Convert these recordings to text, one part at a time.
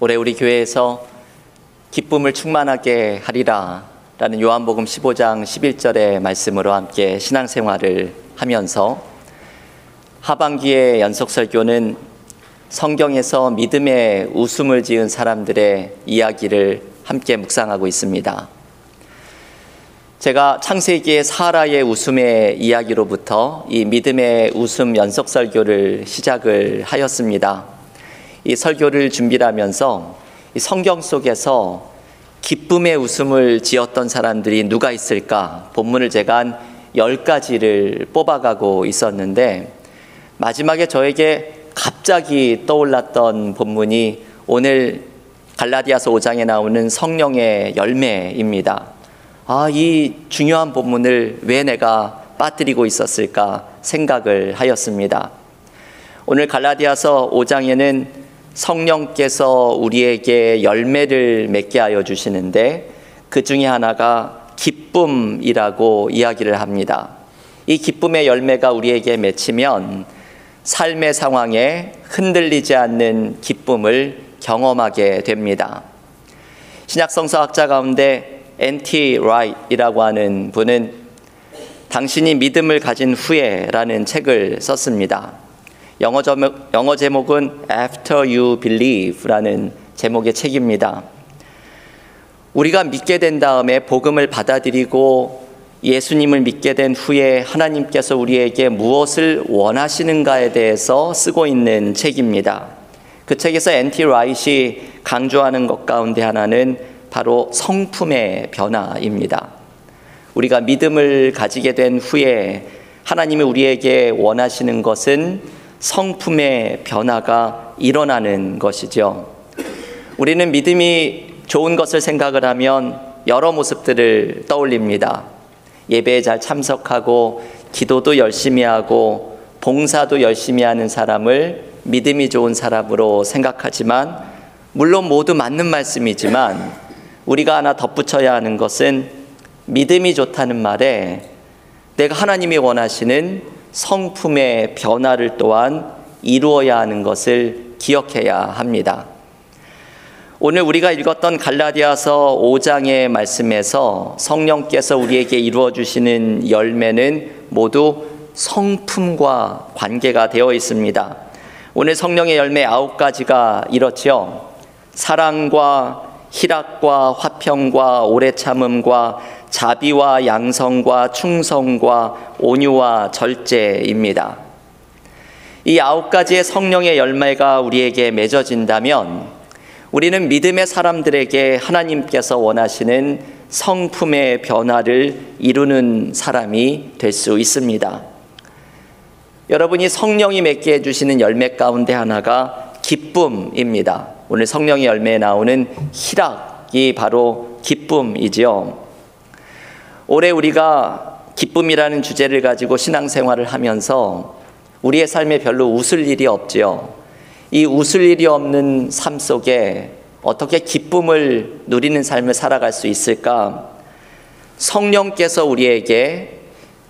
올해 우리 교회에서 기쁨을 충만하게 하리라 라는 요한복음 15장 11절의 말씀으로 함께 신앙생활을 하면서 하반기의 연속 설교는 성경에서 믿음의 웃음을 지은 사람들의 이야기를 함께 묵상하고 있습니다. 제가 창세기의 사라의 웃음의 이야기로부터 이 믿음의 웃음 연속 설교를 시작을 하였습니다. 이 설교를 준비하면서 성경 속에서 기쁨의 웃음을 지었던 사람들이 누가 있을까? 본문을 제가 한 10가지를 뽑아가고 있었는데 마지막에 저에게 갑자기 떠올랐던 본문이 오늘 갈라디아서 5장에 나오는 성령의 열매입니다. 아, 이 중요한 본문을 왜 내가 빠뜨리고 있었을까 생각을 하였습니다. 오늘 갈라디아서 5장에는 성령께서 우리에게 열매를 맺게 하여 주시는데 그 중에 하나가 기쁨이라고 이야기를 합니다. 이 기쁨의 열매가 우리에게 맺히면 삶의 상황에 흔들리지 않는 기쁨을 경험하게 됩니다. 신약 성서학자 가운데 N.T. 라이트이라고 하는 분은 당신이 믿음을 가진 후에라는 책을 썼습니다. 영어 제목, 영어 제목은 After You Believe라는 제목의 책입니다. 우리가 믿게 된 다음에 복음을 받아들이고 예수님을 믿게 된 후에 하나님께서 우리에게 무엇을 원하시는가에 대해서 쓰고 있는 책입니다. 그 책에서 엔티 라이트이 강조하는 것 가운데 하나는 바로 성품의 변화입니다. 우리가 믿음을 가지게 된 후에 하나님이 우리에게 원하시는 것은 성품의 변화가 일어나는 것이죠. 우리는 믿음이 좋은 것을 생각을 하면 여러 모습들을 떠올립니다. 예배에 잘 참석하고 기도도 열심히 하고 봉사도 열심히 하는 사람을 믿음이 좋은 사람으로 생각하지만 물론 모두 맞는 말씀이지만 우리가 하나 덧붙여야 하는 것은 믿음이 좋다는 말에 내가 하나님이 원하시는 성품의 변화를 또한 이루어야 하는 것을 기억해야 합니다. 오늘 우리가 읽었던 갈라디아서 5장의 말씀에서 성령께서 우리에게 이루어 주시는 열매는 모두 성품과 관계가 되어 있습니다. 오늘 성령의 열매 아홉 가지가 이렇죠. 사랑과 희락과 화평과 오래 참음과 자비와 양성과 충성과 온유와 절제입니다. 이 아홉 가지의 성령의 열매가 우리에게 맺어진다면 우리는 믿음의 사람들에게 하나님께서 원하시는 성품의 변화를 이루는 사람이 될 수 있습니다. 여러분이 성령이 맺게 해주시는 열매 가운데 하나가 기쁨입니다. 오늘 성령의 열매에 나오는 희락이 바로 기쁨이지요. 올해 우리가 기쁨이라는 주제를 가지고 신앙생활을 하면서 우리의 삶에 별로 웃을 일이 없지요. 이 웃을 일이 없는 삶 속에 어떻게 기쁨을 누리는 삶을 살아갈 수 있을까? 성령께서 우리에게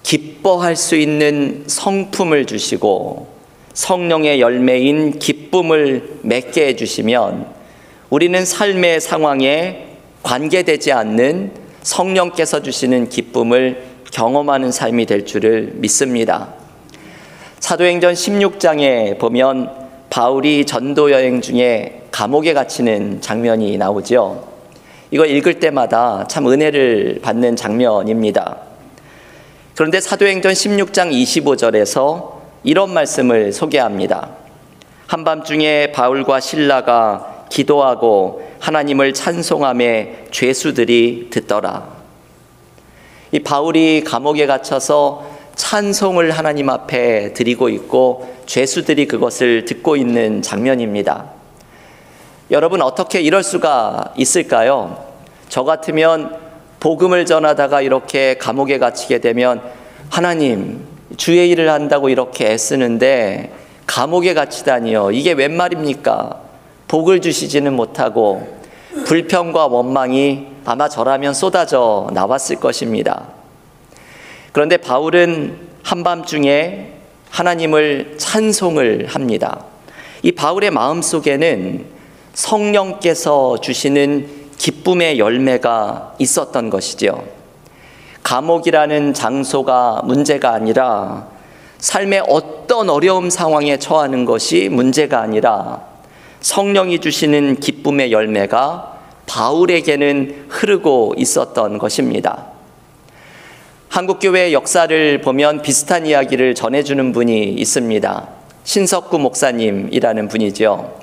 기뻐할 수 있는 성품을 주시고 성령의 열매인 기쁨을 맺게 해주시면 우리는 삶의 상황에 관계되지 않는 성령께서 주시는 기쁨을 경험하는 삶이 될 줄을 믿습니다. 사도행전 16장에 보면 바울이 전도 여행 중에 감옥에 갇히는 장면이 나오죠. 이거 읽을 때마다 참 은혜를 받는 장면입니다. 그런데 사도행전 16장 25절에서 이런 말씀을 소개합니다. 한밤중에 바울과 신라가 기도하고 하나님을 찬송함에 죄수들이 듣더라. 이 바울이 감옥에 갇혀서 찬송을 하나님 앞에 드리고 있고 죄수들이 그것을 듣고 있는 장면입니다. 여러분 어떻게 이럴 수가 있을까요? 저 같으면 복음을 전하다가 이렇게 감옥에 갇히게 되면 하나님 주의 일을 한다고 이렇게 애쓰는데 감옥에 갇히다니요. 이게 웬 말입니까? 복을 주시지는 못하고 불평과 원망이 아마 저라면 쏟아져 나왔을 것입니다. 그런데 바울은 한밤중에 하나님을 찬송을 합니다. 이 바울의 마음 속에는 성령께서 주시는 기쁨의 열매가 있었던 것이죠. 감옥이라는 장소가 문제가 아니라 삶의 어떤 어려움 상황에 처하는 것이 문제가 아니라 성령이 주시는 기쁨의 열매가 바울에게는 흐르고 있었던 것입니다. 한국교회 역사를 보면 비슷한 이야기를 전해주는 분이 있습니다. 신석구 목사님이라는 분이죠.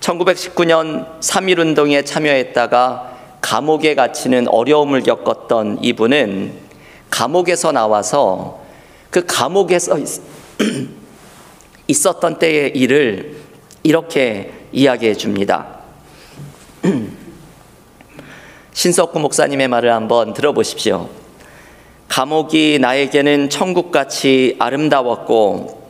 1919년 3.1운동에 참여했다가 감옥에 갇히는 어려움을 겪었던 이분은 감옥에서 나와서 그 감옥에서 있었던 때의 일을 이렇게 이야기해 줍니다. 신석구 목사님의 말을 한번 들어보십시오. 감옥이 나에게는 천국같이 아름다웠고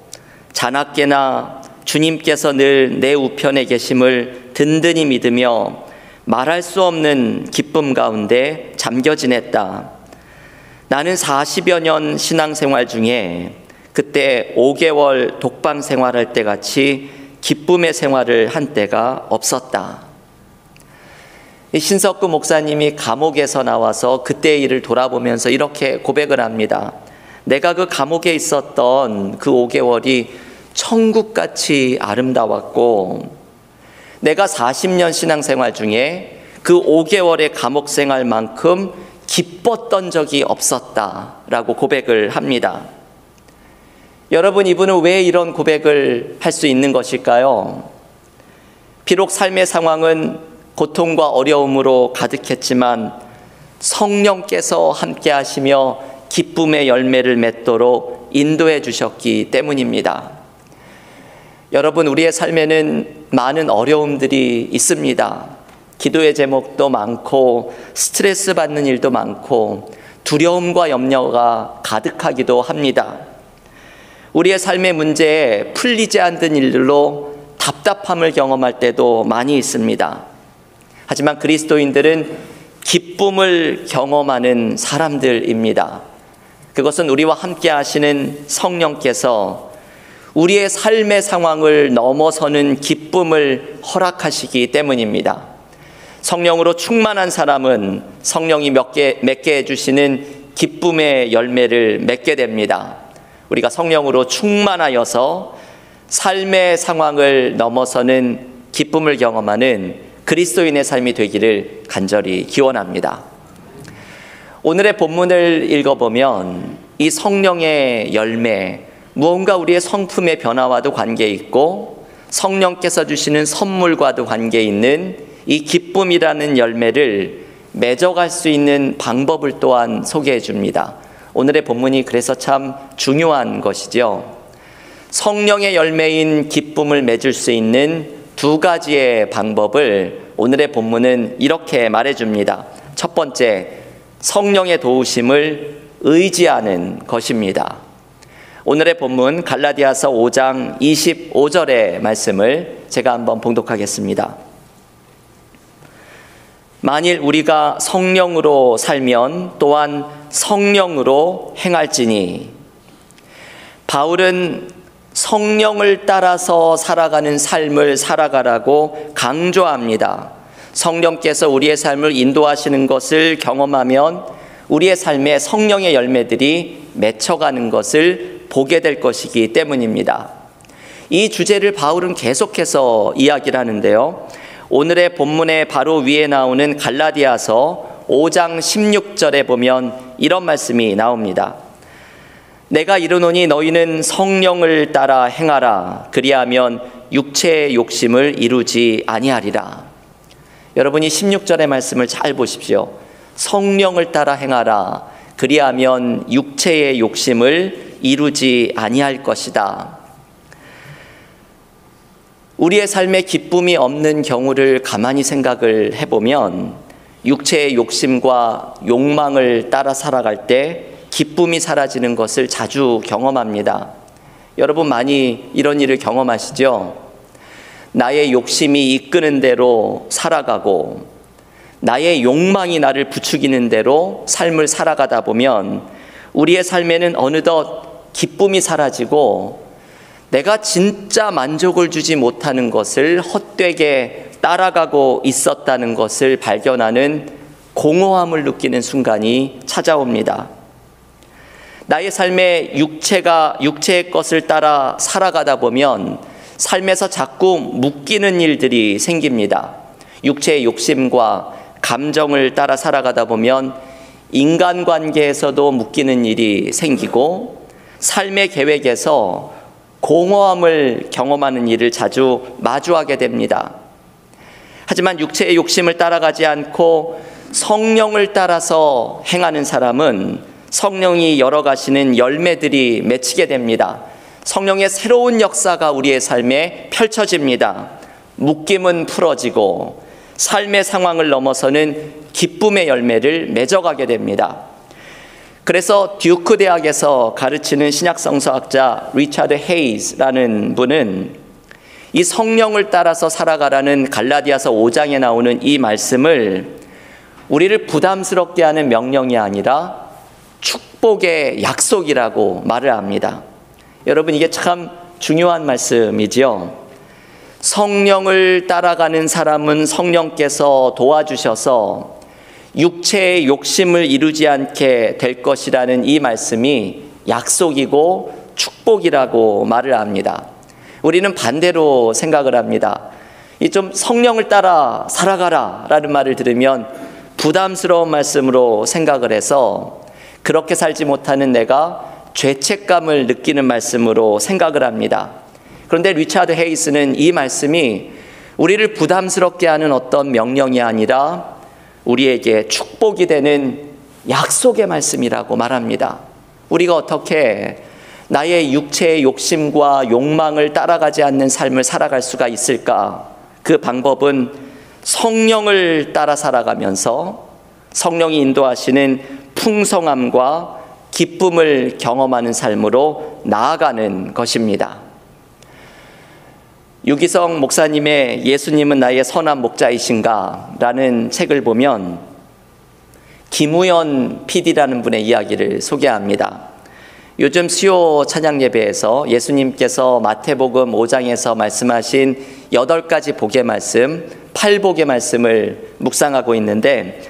자나깨나 주님께서 늘 내 우편에 계심을 든든히 믿으며 말할 수 없는 기쁨 가운데 잠겨 지냈다. 나는 40여 년 신앙생활 중에 그때 5개월 독방 생활할 때 같이 기쁨의 생활을 한 때가 없었다. 신석구 목사님이 감옥에서 나와서 그때의 일을 돌아보면서 이렇게 고백을 합니다. 내가 그 감옥에 있었던 그 5개월이 천국같이 아름다웠고 내가 40년 신앙생활 중에 그 5개월의 감옥 생활만큼 기뻤던 적이 없었다라고 고백을 합니다. 여러분 이분은 왜 이런 고백을 할 수 있는 것일까요? 비록 삶의 상황은 고통과 어려움으로 가득했지만 성령께서 함께 하시며 기쁨의 열매를 맺도록 인도해 주셨기 때문입니다. 여러분, 우리의 삶에는 많은 어려움들이 있습니다. 기도의 제목도 많고, 스트레스 받는 일도 많고, 두려움과 염려가 가득하기도 합니다. 우리의 삶의 문제에 풀리지 않는 일들로 답답함을 경험할 때도 많이 있습니다. 하지만 그리스도인들은 기쁨을 경험하는 사람들입니다. 그것은 우리와 함께 하시는 성령께서 우리의 삶의 상황을 넘어서는 기쁨을 허락하시기 때문입니다. 성령으로 충만한 사람은 성령이 맺게, 맺게 해주시는 기쁨의 열매를 맺게 됩니다. 우리가 성령으로 충만하여서 삶의 상황을 넘어서는 기쁨을 경험하는 그리스도인의 삶이 되기를 간절히 기원합니다. 오늘의 본문을 읽어보면 이 성령의 열매, 무언가 우리의 성품의 변화와도 관계 있고 성령께서 주시는 선물과도 관계 있는 이 기쁨이라는 열매를 맺어갈 수 있는 방법을 또한 소개해 줍니다. 오늘의 본문이 그래서 참 중요한 것이죠. 성령의 열매인 기쁨을 맺을 수 있는 두 가지의 방법을 오늘의 본문은 이렇게 말해줍니다. 첫 번째, 성령의 도우심을 의지하는 것입니다. 오늘의 본문 갈라디아서 5장 25절의 말씀을 제가 한번 봉독하겠습니다. 만일 우리가 성령으로 살면 또한 성령으로 행할지니 바울은 성령을 따라서 살아가는 삶을 살아가라고 강조합니다. 성령께서 우리의 삶을 인도하시는 것을 경험하면 우리의 삶에 성령의 열매들이 맺혀가는 것을 보게 될 것이기 때문입니다. 이 주제를 바울은 계속해서 이야기를 하는데요. 오늘의 본문의 바로 위에 나오는 갈라디아서 5장 16절에 보면 이런 말씀이 나옵니다. 내가 이르노니 너희는 성령을 따라 행하라 그리하면 육체의 욕심을 이루지 아니하리라. 여러분이 16절의 말씀을 잘 보십시오. 성령을 따라 행하라 그리하면 육체의 욕심을 이루지 아니할 것이다. 우리의 삶에 기쁨이 없는 경우를 가만히 생각을 해보면 육체의 욕심과 욕망을 따라 살아갈 때 기쁨이 사라지는 것을 자주 경험합니다. 여러분 많이 이런 일을 경험하시죠? 나의 욕심이 이끄는 대로 살아가고 나의 욕망이 나를 부추기는 대로 삶을 살아가다 보면 우리의 삶에는 어느덧 기쁨이 사라지고 내가 진짜 만족을 주지 못하는 것을 헛되게 따라가고 있었다는 것을 발견하는 공허함을 느끼는 순간이 찾아옵니다. 나의 삶에 육체가 육체의 것을 따라 살아가다 보면 삶에서 자꾸 묶이는 일들이 생깁니다. 육체의 욕심과 감정을 따라 살아가다 보면 인간관계에서도 묶이는 일이 생기고 삶의 계획에서 공허함을 경험하는 일을 자주 마주하게 됩니다. 하지만 육체의 욕심을 따라가지 않고 성령을 따라서 행하는 사람은 성령이 열어 가시는 열매들이 맺히게 됩니다. 성령의 새로운 역사가 우리의 삶에 펼쳐집니다. 묶임은 풀어지고 삶의 상황을 넘어서는 기쁨의 열매를 맺어가게 됩니다. 그래서 듀크 대학에서 가르치는 신약 성서학자 리차드 헤이즈라는 분은 이 성령을 따라서 살아가라는 갈라디아서 5장에 나오는 이 말씀을 우리를 부담스럽게 하는 명령이 아니라 축복의 약속이라고 말을 합니다. 여러분 이게 참 중요한 말씀이지요. 성령을 따라가는 사람은 성령께서 도와주셔서 육체의 욕심을 이루지 않게 될 것이라는 이 말씀이 약속이고 축복이라고 말을 합니다. 우리는 반대로 생각을 합니다. 이 좀 성령을 따라 살아가라 라는 말을 들으면 부담스러운 말씀으로 생각을 해서 그렇게 살지 못하는 내가 죄책감을 느끼는 말씀으로 생각을 합니다. 그런데 리차드 헤이스는 이 말씀이 우리를 부담스럽게 하는 어떤 명령이 아니라 우리에게 축복이 되는 약속의 말씀이라고 말합니다. 우리가 어떻게 나의 육체의 욕심과 욕망을 따라가지 않는 삶을 살아갈 수가 있을까? 그 방법은 성령을 따라 살아가면서 성령이 인도하시는 풍성함과 기쁨을 경험하는 삶으로 나아가는 것입니다. 유기성 목사님의 예수님은 나의 선한 목자이신가? 라는 책을 보면 김우연 PD라는 분의 이야기를 소개합니다. 요즘 수요 찬양 예배에서 예수님께서 마태복음 5장에서 말씀하신 8가지 복의 말씀, 8복의 말씀을 묵상하고 있는데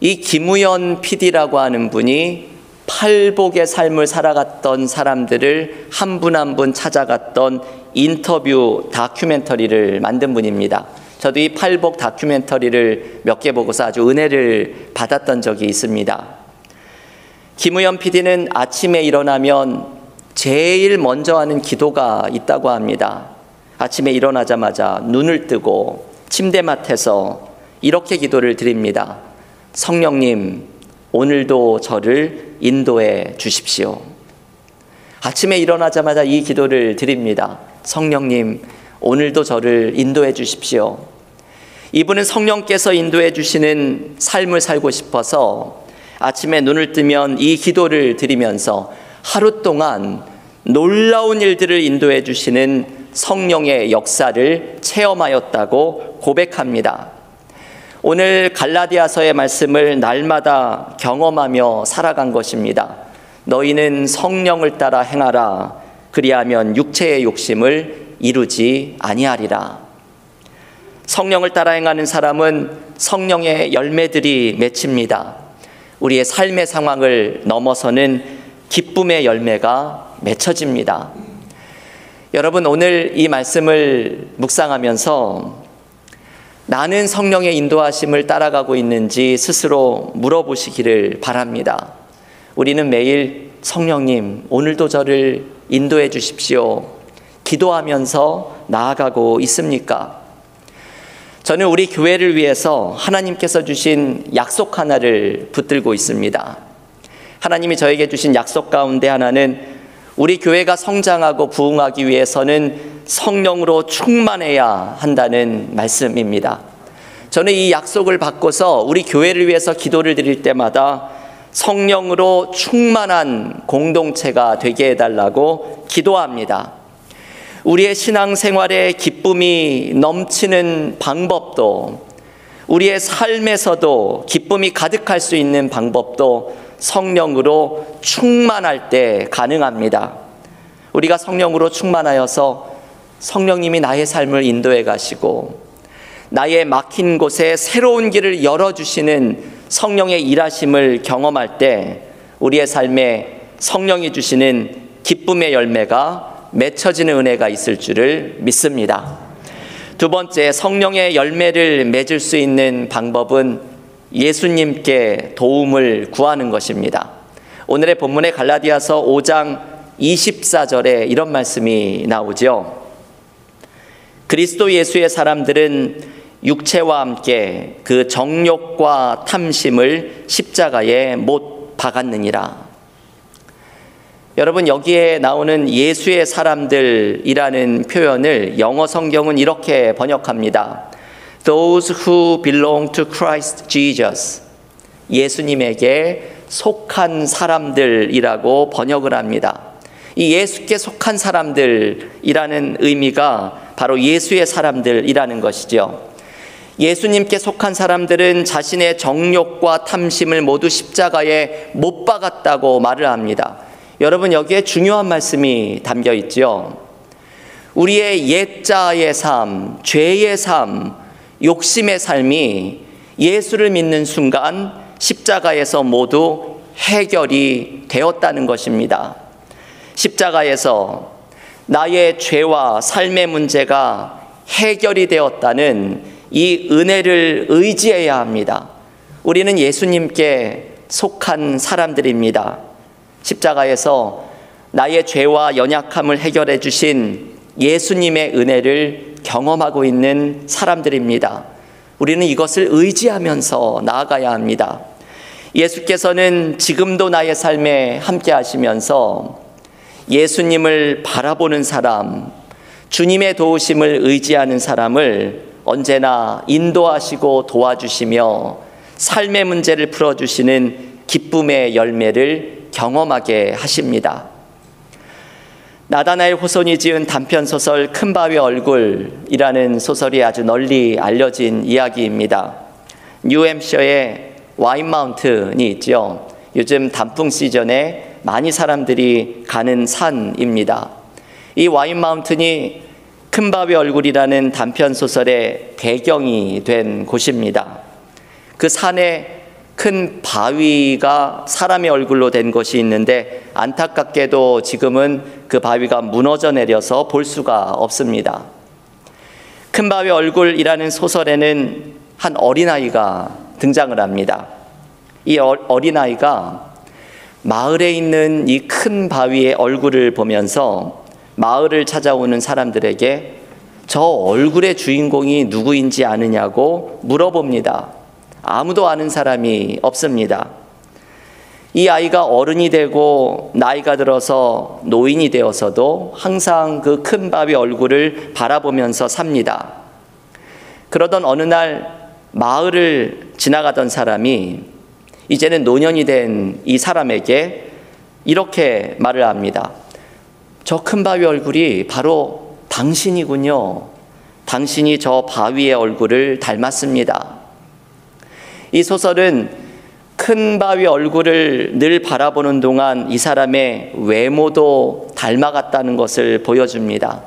이 김우연 PD라고 하는 분이 팔복의 삶을 살아갔던 사람들을 한 분 한분 찾아갔던 인터뷰 다큐멘터리를 만든 분입니다. 저도 이 팔복 다큐멘터리를 몇 개 보고서 아주 은혜를 받았던 적이 있습니다. 김우현 PD는 아침에 일어나면 제일 먼저 하는 기도가 있다고 합니다. 아침에 일어나자마자 눈을 뜨고 침대맡에서 이렇게 기도를 드립니다. 성령님, 오늘도 저를 인도해 주십시오. 아침에 일어나자마자 이 기도를 드립니다. 성령님, 오늘도 저를 인도해 주십시오. 이분은 성령께서 인도해 주시는 삶을 살고 싶어서 아침에 눈을 뜨면 이 기도를 드리면서 하루 동안 놀라운 일들을 인도해 주시는 성령의 역사를 체험하였다고 고백합니다. 오늘 갈라디아서의 말씀을 날마다 경험하며 살아간 것입니다. 너희는 성령을 따라 행하라. 그리하면 육체의 욕심을 이루지 아니하리라. 성령을 따라 행하는 사람은 성령의 열매들이 맺힙니다. 우리의 삶의 상황을 넘어서는 기쁨의 열매가 맺혀집니다. 여러분, 오늘 이 말씀을 묵상하면서 나는 성령의 인도하심을 따라가고 있는지 스스로 물어보시기를 바랍니다. 우리는 매일 성령님, 오늘도 저를 인도해 주십시오. 기도하면서 나아가고 있습니까? 저는 우리 교회를 위해서 하나님께서 주신 약속 하나를 붙들고 있습니다. 하나님이 저에게 주신 약속 가운데 하나는 우리 교회가 성장하고 부흥하기 위해서는 성령으로 충만해야 한다는 말씀입니다. 저는 이 약속을 받고서 우리 교회를 위해서 기도를 드릴 때마다 성령으로 충만한 공동체가 되게 해달라고 기도합니다. 우리의 신앙생활에 기쁨이 넘치는 방법도 우리의 삶에서도 기쁨이 가득할 수 있는 방법도 성령으로 충만할 때 가능합니다. 우리가 성령으로 충만하여서 성령님이 나의 삶을 인도해 가시고 나의 막힌 곳에 새로운 길을 열어주시는 성령의 일하심을 경험할 때 우리의 삶에 성령이 주시는 기쁨의 열매가 맺혀지는 은혜가 있을 줄을 믿습니다. 두 번째, 성령의 열매를 맺을 수 있는 방법은 예수님께 도움을 구하는 것입니다. 오늘의 본문의 갈라디아서 5장 24절에 이런 말씀이 나오죠. 그리스도 예수의 사람들은 육체와 함께 그 정욕과 탐심을 십자가에 못 박았느니라. 여러분 여기에 나오는 예수의 사람들이라는 표현을 영어 성경은 이렇게 번역합니다. Those who belong to Christ Jesus. 예수님에게 속한 사람들이라고 번역을 합니다. 이 예수께 속한 사람들이라는 의미가 바로 예수의 사람들이라는 것이죠. 예수님께 속한 사람들은 자신의 정욕과 탐심을 모두 십자가에 못 박았다고 말을 합니다. 여러분 여기에 중요한 말씀이 담겨 있지요. 우리의 옛자의 삶, 죄의 삶, 욕심의 삶이 예수를 믿는 순간 십자가에서 모두 해결이 되었다는 것입니다. 십자가에서 나의 죄와 삶의 문제가 해결이 되었다는 이 은혜를 의지해야 합니다. 우리는 예수님께 속한 사람들입니다. 십자가에서 나의 죄와 연약함을 해결해 주신 예수님의 은혜를 경험하고 있는 사람들입니다. 우리는 이것을 의지하면서 나아가야 합니다. 예수께서는 지금도 나의 삶에 함께 하시면서 예수님을 바라보는 사람, 주님의 도우심을 의지하는 사람을 언제나 인도하시고 도와주시며 삶의 문제를 풀어주시는 기쁨의 열매를 경험하게 하십니다. 나다나엘 호손이 지은 단편 소설 큰 바위 얼굴이라는 소설이 아주 널리 알려진 이야기입니다. 뉴햄셔의 와인 마운튼이 있죠. 요즘 단풍 시즌에 많이 사람들이 가는 산입니다. 이 와인 마운튼이 큰 바위 얼굴이라는 단편 소설의 배경이 된 곳입니다. 그 산에 큰 바위가 사람의 얼굴로 된 것이 있는데 안타깝게도 지금은 그 바위가 무너져 내려서 볼 수가 없습니다. 큰 바위 얼굴이라는 소설에는 한 어린아이가 등장을 합니다. 이 어, 어린아이가 마을에 있는 이 큰 바위의 얼굴을 보면서 마을을 찾아오는 사람들에게 저 얼굴의 주인공이 누구인지 아느냐고 물어봅니다. 아무도 아는 사람이 없습니다. 이 아이가 어른이 되고 나이가 들어서 노인이 되어서도 항상 그큰 밥의 얼굴을 바라보면서 삽니다. 그러던 어느 날 마을을 지나가던 사람이 이제는 노년이 된 이 사람에게 이렇게 말을 합니다. 저 큰 바위 얼굴이 바로 당신이군요. 당신이 저 바위의 얼굴을 닮았습니다. 이 소설은 큰 바위 얼굴을 늘 바라보는 동안 이 사람의 외모도 닮아갔다는 것을 보여줍니다.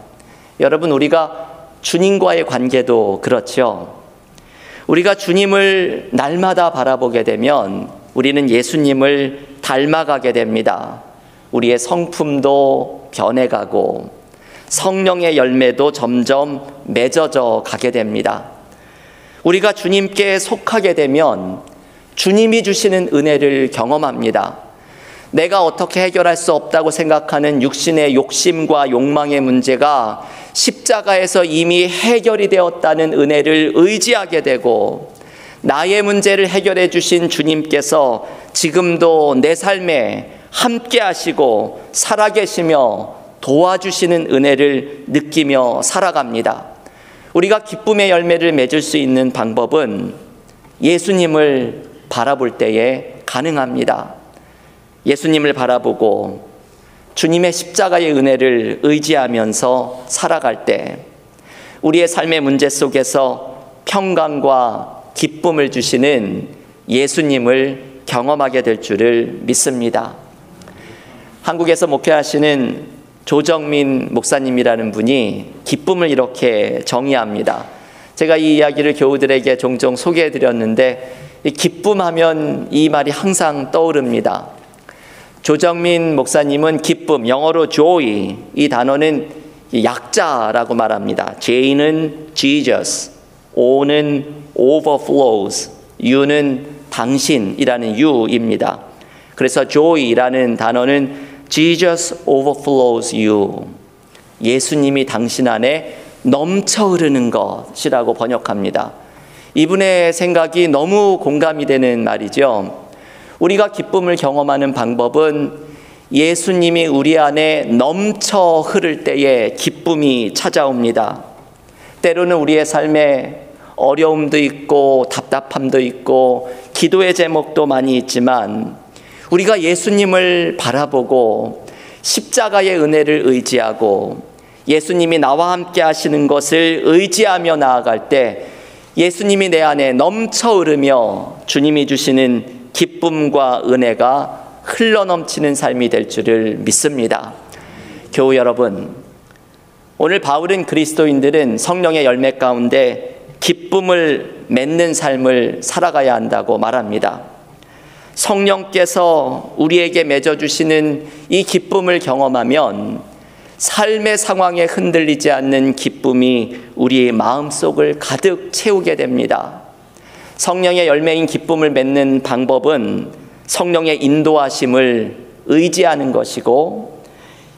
여러분, 우리가 주님과의 관계도 그렇죠. 우리가 주님을 날마다 바라보게 되면 우리는 예수님을 닮아가게 됩니다. 우리의 성품도 변해가고 성령의 열매도 점점 맺어져 가게 됩니다. 우리가 주님께 속하게 되면 주님이 주시는 은혜를 경험합니다. 내가 어떻게 해결할 수 없다고 생각하는 육신의 욕심과 욕망의 문제가 십자가에서 이미 해결이 되었다는 은혜를 의지하게 되고 나의 문제를 해결해 주신 주님께서 지금도 내 삶에 함께 하시고 살아계시며 도와주시는 은혜를 느끼며 살아갑니다. 우리가 기쁨의 열매를 맺을 수 있는 방법은 예수님을 바라볼 때에 가능합니다. 예수님을 바라보고 주님의 십자가의 은혜를 의지하면서 살아갈 때 우리의 삶의 문제 속에서 평강과 기쁨을 주시는 예수님을 경험하게 될 줄을 믿습니다. 한국에서 목회하시는 조정민 목사님이라는 분이 기쁨을 이렇게 정의합니다. 제가 이 이야기를 교우들에게 종종 소개해 드렸는데 기쁨하면 이 말이 항상 떠오릅니다. 조정민 목사님은 기쁨, 영어로 joy 이 단어는 약자라고 말합니다. J는 Jesus, O는 overflows, U는 당신이라는 U입니다. 그래서 joy라는 단어는 Jesus overflows you. 예수님이 당신 안에 넘쳐 흐르는 것이라고 번역합니다. 이분의 생각이 너무 공감이 되는 말이죠. 우리가 기쁨을 경험하는 방법은 예수님이 우리 안에 넘쳐 흐를 때에 기쁨이 찾아옵니다. 때로는 우리의 삶에 어려움도 있고 답답함도 있고 기도의 제목도 많이 있지만 우리가 예수님을 바라보고 십자가의 은혜를 의지하고 예수님이 나와 함께 하시는 것을 의지하며 나아갈 때 예수님이 내 안에 넘쳐 흐르며 주님이 주시는 기쁨과 은혜가 흘러 넘치는 삶이 될 줄을 믿습니다. 교우 여러분, 오늘 바울은 그리스도인들은 성령의 열매 가운데 기쁨을 맺는 삶을 살아가야 한다고 말합니다. 성령께서 우리에게 맺어주시는 이 기쁨을 경험하면 삶의 상황에 흔들리지 않는 기쁨이 우리의 마음속을 가득 채우게 됩니다. 성령의 열매인 기쁨을 맺는 방법은 성령의 인도하심을 의지하는 것이고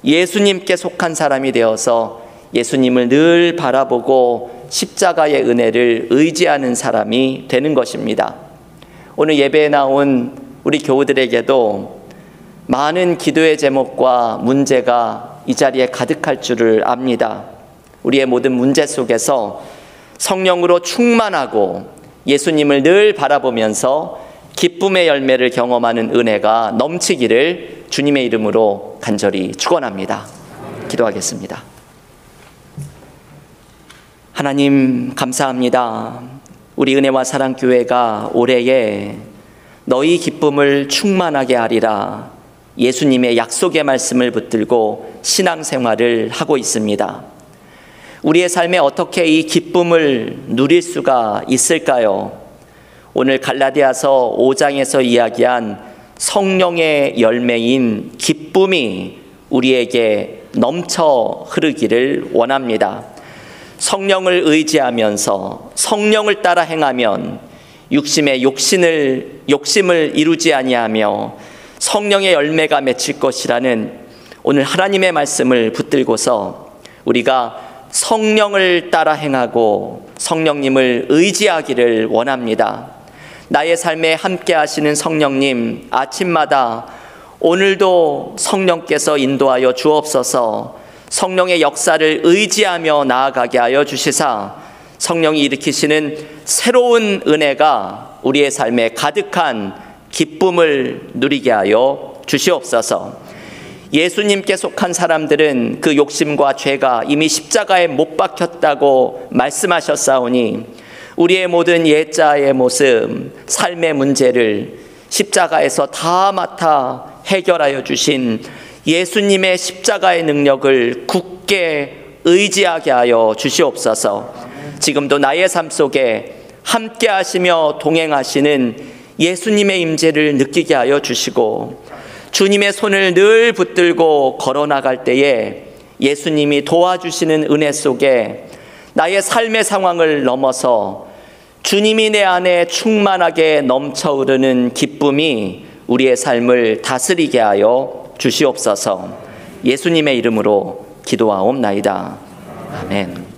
예수님께 속한 사람이 되어서 예수님을 늘 바라보고 십자가의 은혜를 의지하는 사람이 되는 것입니다. 오늘 예배에 나온 우리 교우들에게도 많은 기도의 제목과 문제가 이 자리에 가득할 줄을 압니다. 우리의 모든 문제 속에서 성령으로 충만하고 예수님을 늘 바라보면서 기쁨의 열매를 경험하는 은혜가 넘치기를 주님의 이름으로 간절히 축원합니다. 기도하겠습니다. 하나님 감사합니다. 우리 은혜와 사랑 교회가 올해에 너희 기쁨을 충만하게 하리라 예수님의 약속의 말씀을 붙들고 신앙생활을 하고 있습니다. 우리의 삶에 어떻게 이 기쁨을 누릴 수가 있을까요? 오늘 갈라디아서 5장에서 이야기한 성령의 열매인 기쁨이 우리에게 넘쳐 흐르기를 원합니다. 성령을 의지하면서 성령을 따라 행하면 육심의 욕심을 욕심을 이루지 아니하며 성령의 열매가 맺힐 것이라는 오늘 하나님의 말씀을 붙들고서 우리가 성령을 따라 행하고 성령님을 의지하기를 원합니다. 나의 삶에 함께 하시는 성령님, 아침마다 오늘도 성령께서 인도하여 주옵소서 성령의 역사를 의지하며 나아가게 하여 주시사 성령이 일으키시는 새로운 은혜가 우리의 삶에 가득한 기쁨을 누리게 하여 주시옵소서. 예수님께 속한 사람들은 그 욕심과 죄가 이미 십자가에 못 박혔다고 말씀하셨사오니 우리의 모든 예자의 모습, 삶의 문제를 십자가에서 다 맡아 해결하여 주신 예수님의 십자가의 능력을 굳게 의지하게 하여 주시옵소서. 지금도 나의 삶 속에 함께 하시며 동행하시는 예수님의 임재를 느끼게 하여 주시고 주님의 손을 늘 붙들고 걸어 나갈 때에 예수님이 도와주시는 은혜 속에 나의 삶의 상황을 넘어서 주님이 내 안에 충만하게 넘쳐 흐르는 기쁨이 우리의 삶을 다스리게 하여 주시옵소서 예수님의 이름으로 기도하옵나이다. 아멘.